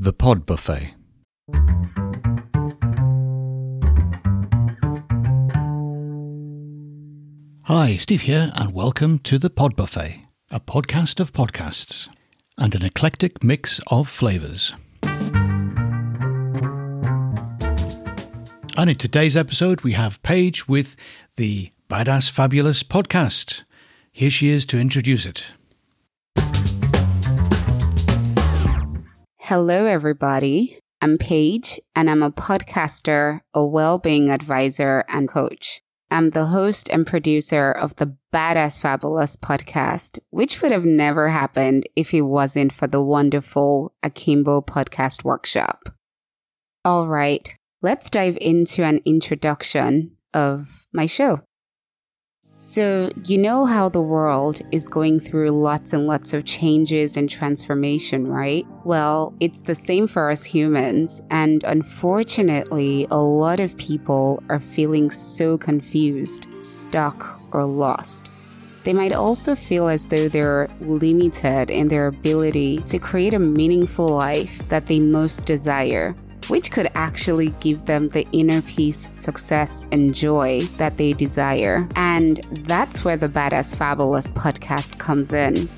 The Pod Buffet. Hi, Steve here, and welcome to The Pod Buffet, a podcast of podcasts and an eclectic mix of flavours. And in today's episode, we have Paige with the Badass Fabulous podcast. Here she is to introduce it. Hello, everybody. I'm Paige, and I'm a podcaster, a well being advisor, and coach. I'm the host and producer of the Badass Fabulous podcast, which would have never happened if it wasn't for the wonderful Akimbo Podcast Workshop. All right, let's dive into an introduction of my show. So, you know how the world is going through lots and lots of changes and transformation, right? Well, it's the same for us humans. And unfortunately, a lot of people are feeling so confused, stuck, or lost. They might also feel as though they're limited in their ability to create a meaningful life that they most desire which could actually give them the inner peace, success, and joy that they desire. And that's where the Badass Fabulous podcast comes in.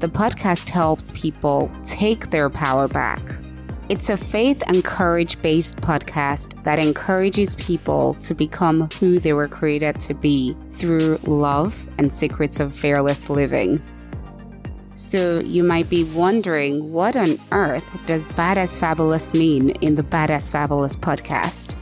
The podcast helps people take their power back. It's a faith and courage based podcast that encourages people to become who they were created to be through love and secrets of fearless living. So you might be wondering what on earth does Badass Fabulous mean in the Badass Fabulous podcast?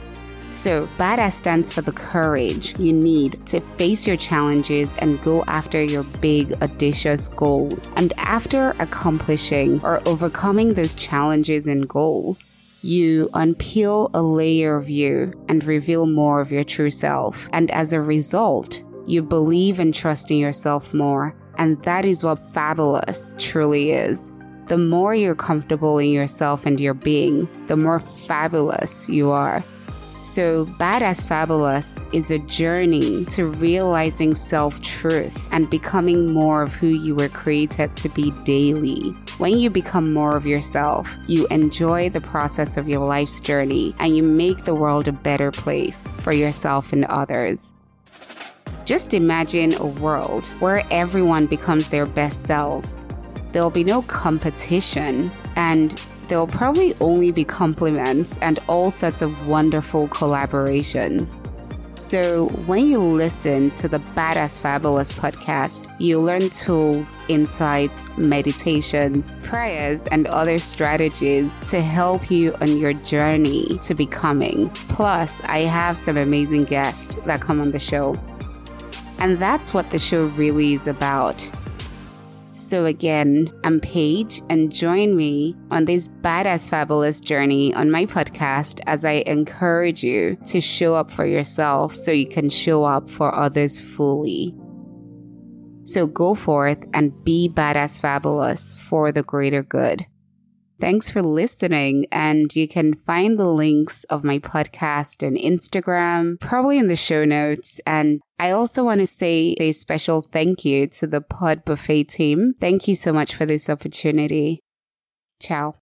So, badass stands for the courage you need to face your challenges and go after your big, audacious goals. And after accomplishing or overcoming those challenges and goals, you unpeel a layer of you and reveal more of your true self. And as a result, you believe and trust in yourself more and that is what fabulous truly is. The more you're comfortable in yourself and your being, the more fabulous you are. So, Badass Fabulous is a journey to realizing self truth and becoming more of who you were created to be daily. When you become more of yourself, you enjoy the process of your life's journey and you make the world a better place for yourself and others. Just imagine a world where everyone becomes their best selves. There'll be no competition, and there'll probably only be compliments and all sorts of wonderful collaborations. So, when you listen to the Badass Fabulous podcast, you learn tools, insights, meditations, prayers, and other strategies to help you on your journey to becoming. Plus, I have some amazing guests that come on the show. And that's what the show really is about. So, again, I'm Paige, and join me on this badass fabulous journey on my podcast as I encourage you to show up for yourself so you can show up for others fully. So, go forth and be badass fabulous for the greater good. Thanks for listening. And you can find the links of my podcast and Instagram, probably in the show notes. And I also want to say a special thank you to the Pod Buffet team. Thank you so much for this opportunity. Ciao.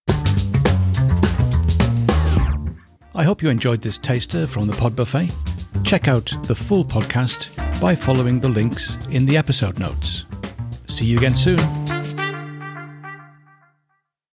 I hope you enjoyed this taster from the Pod Buffet. Check out the full podcast by following the links in the episode notes. See you again soon.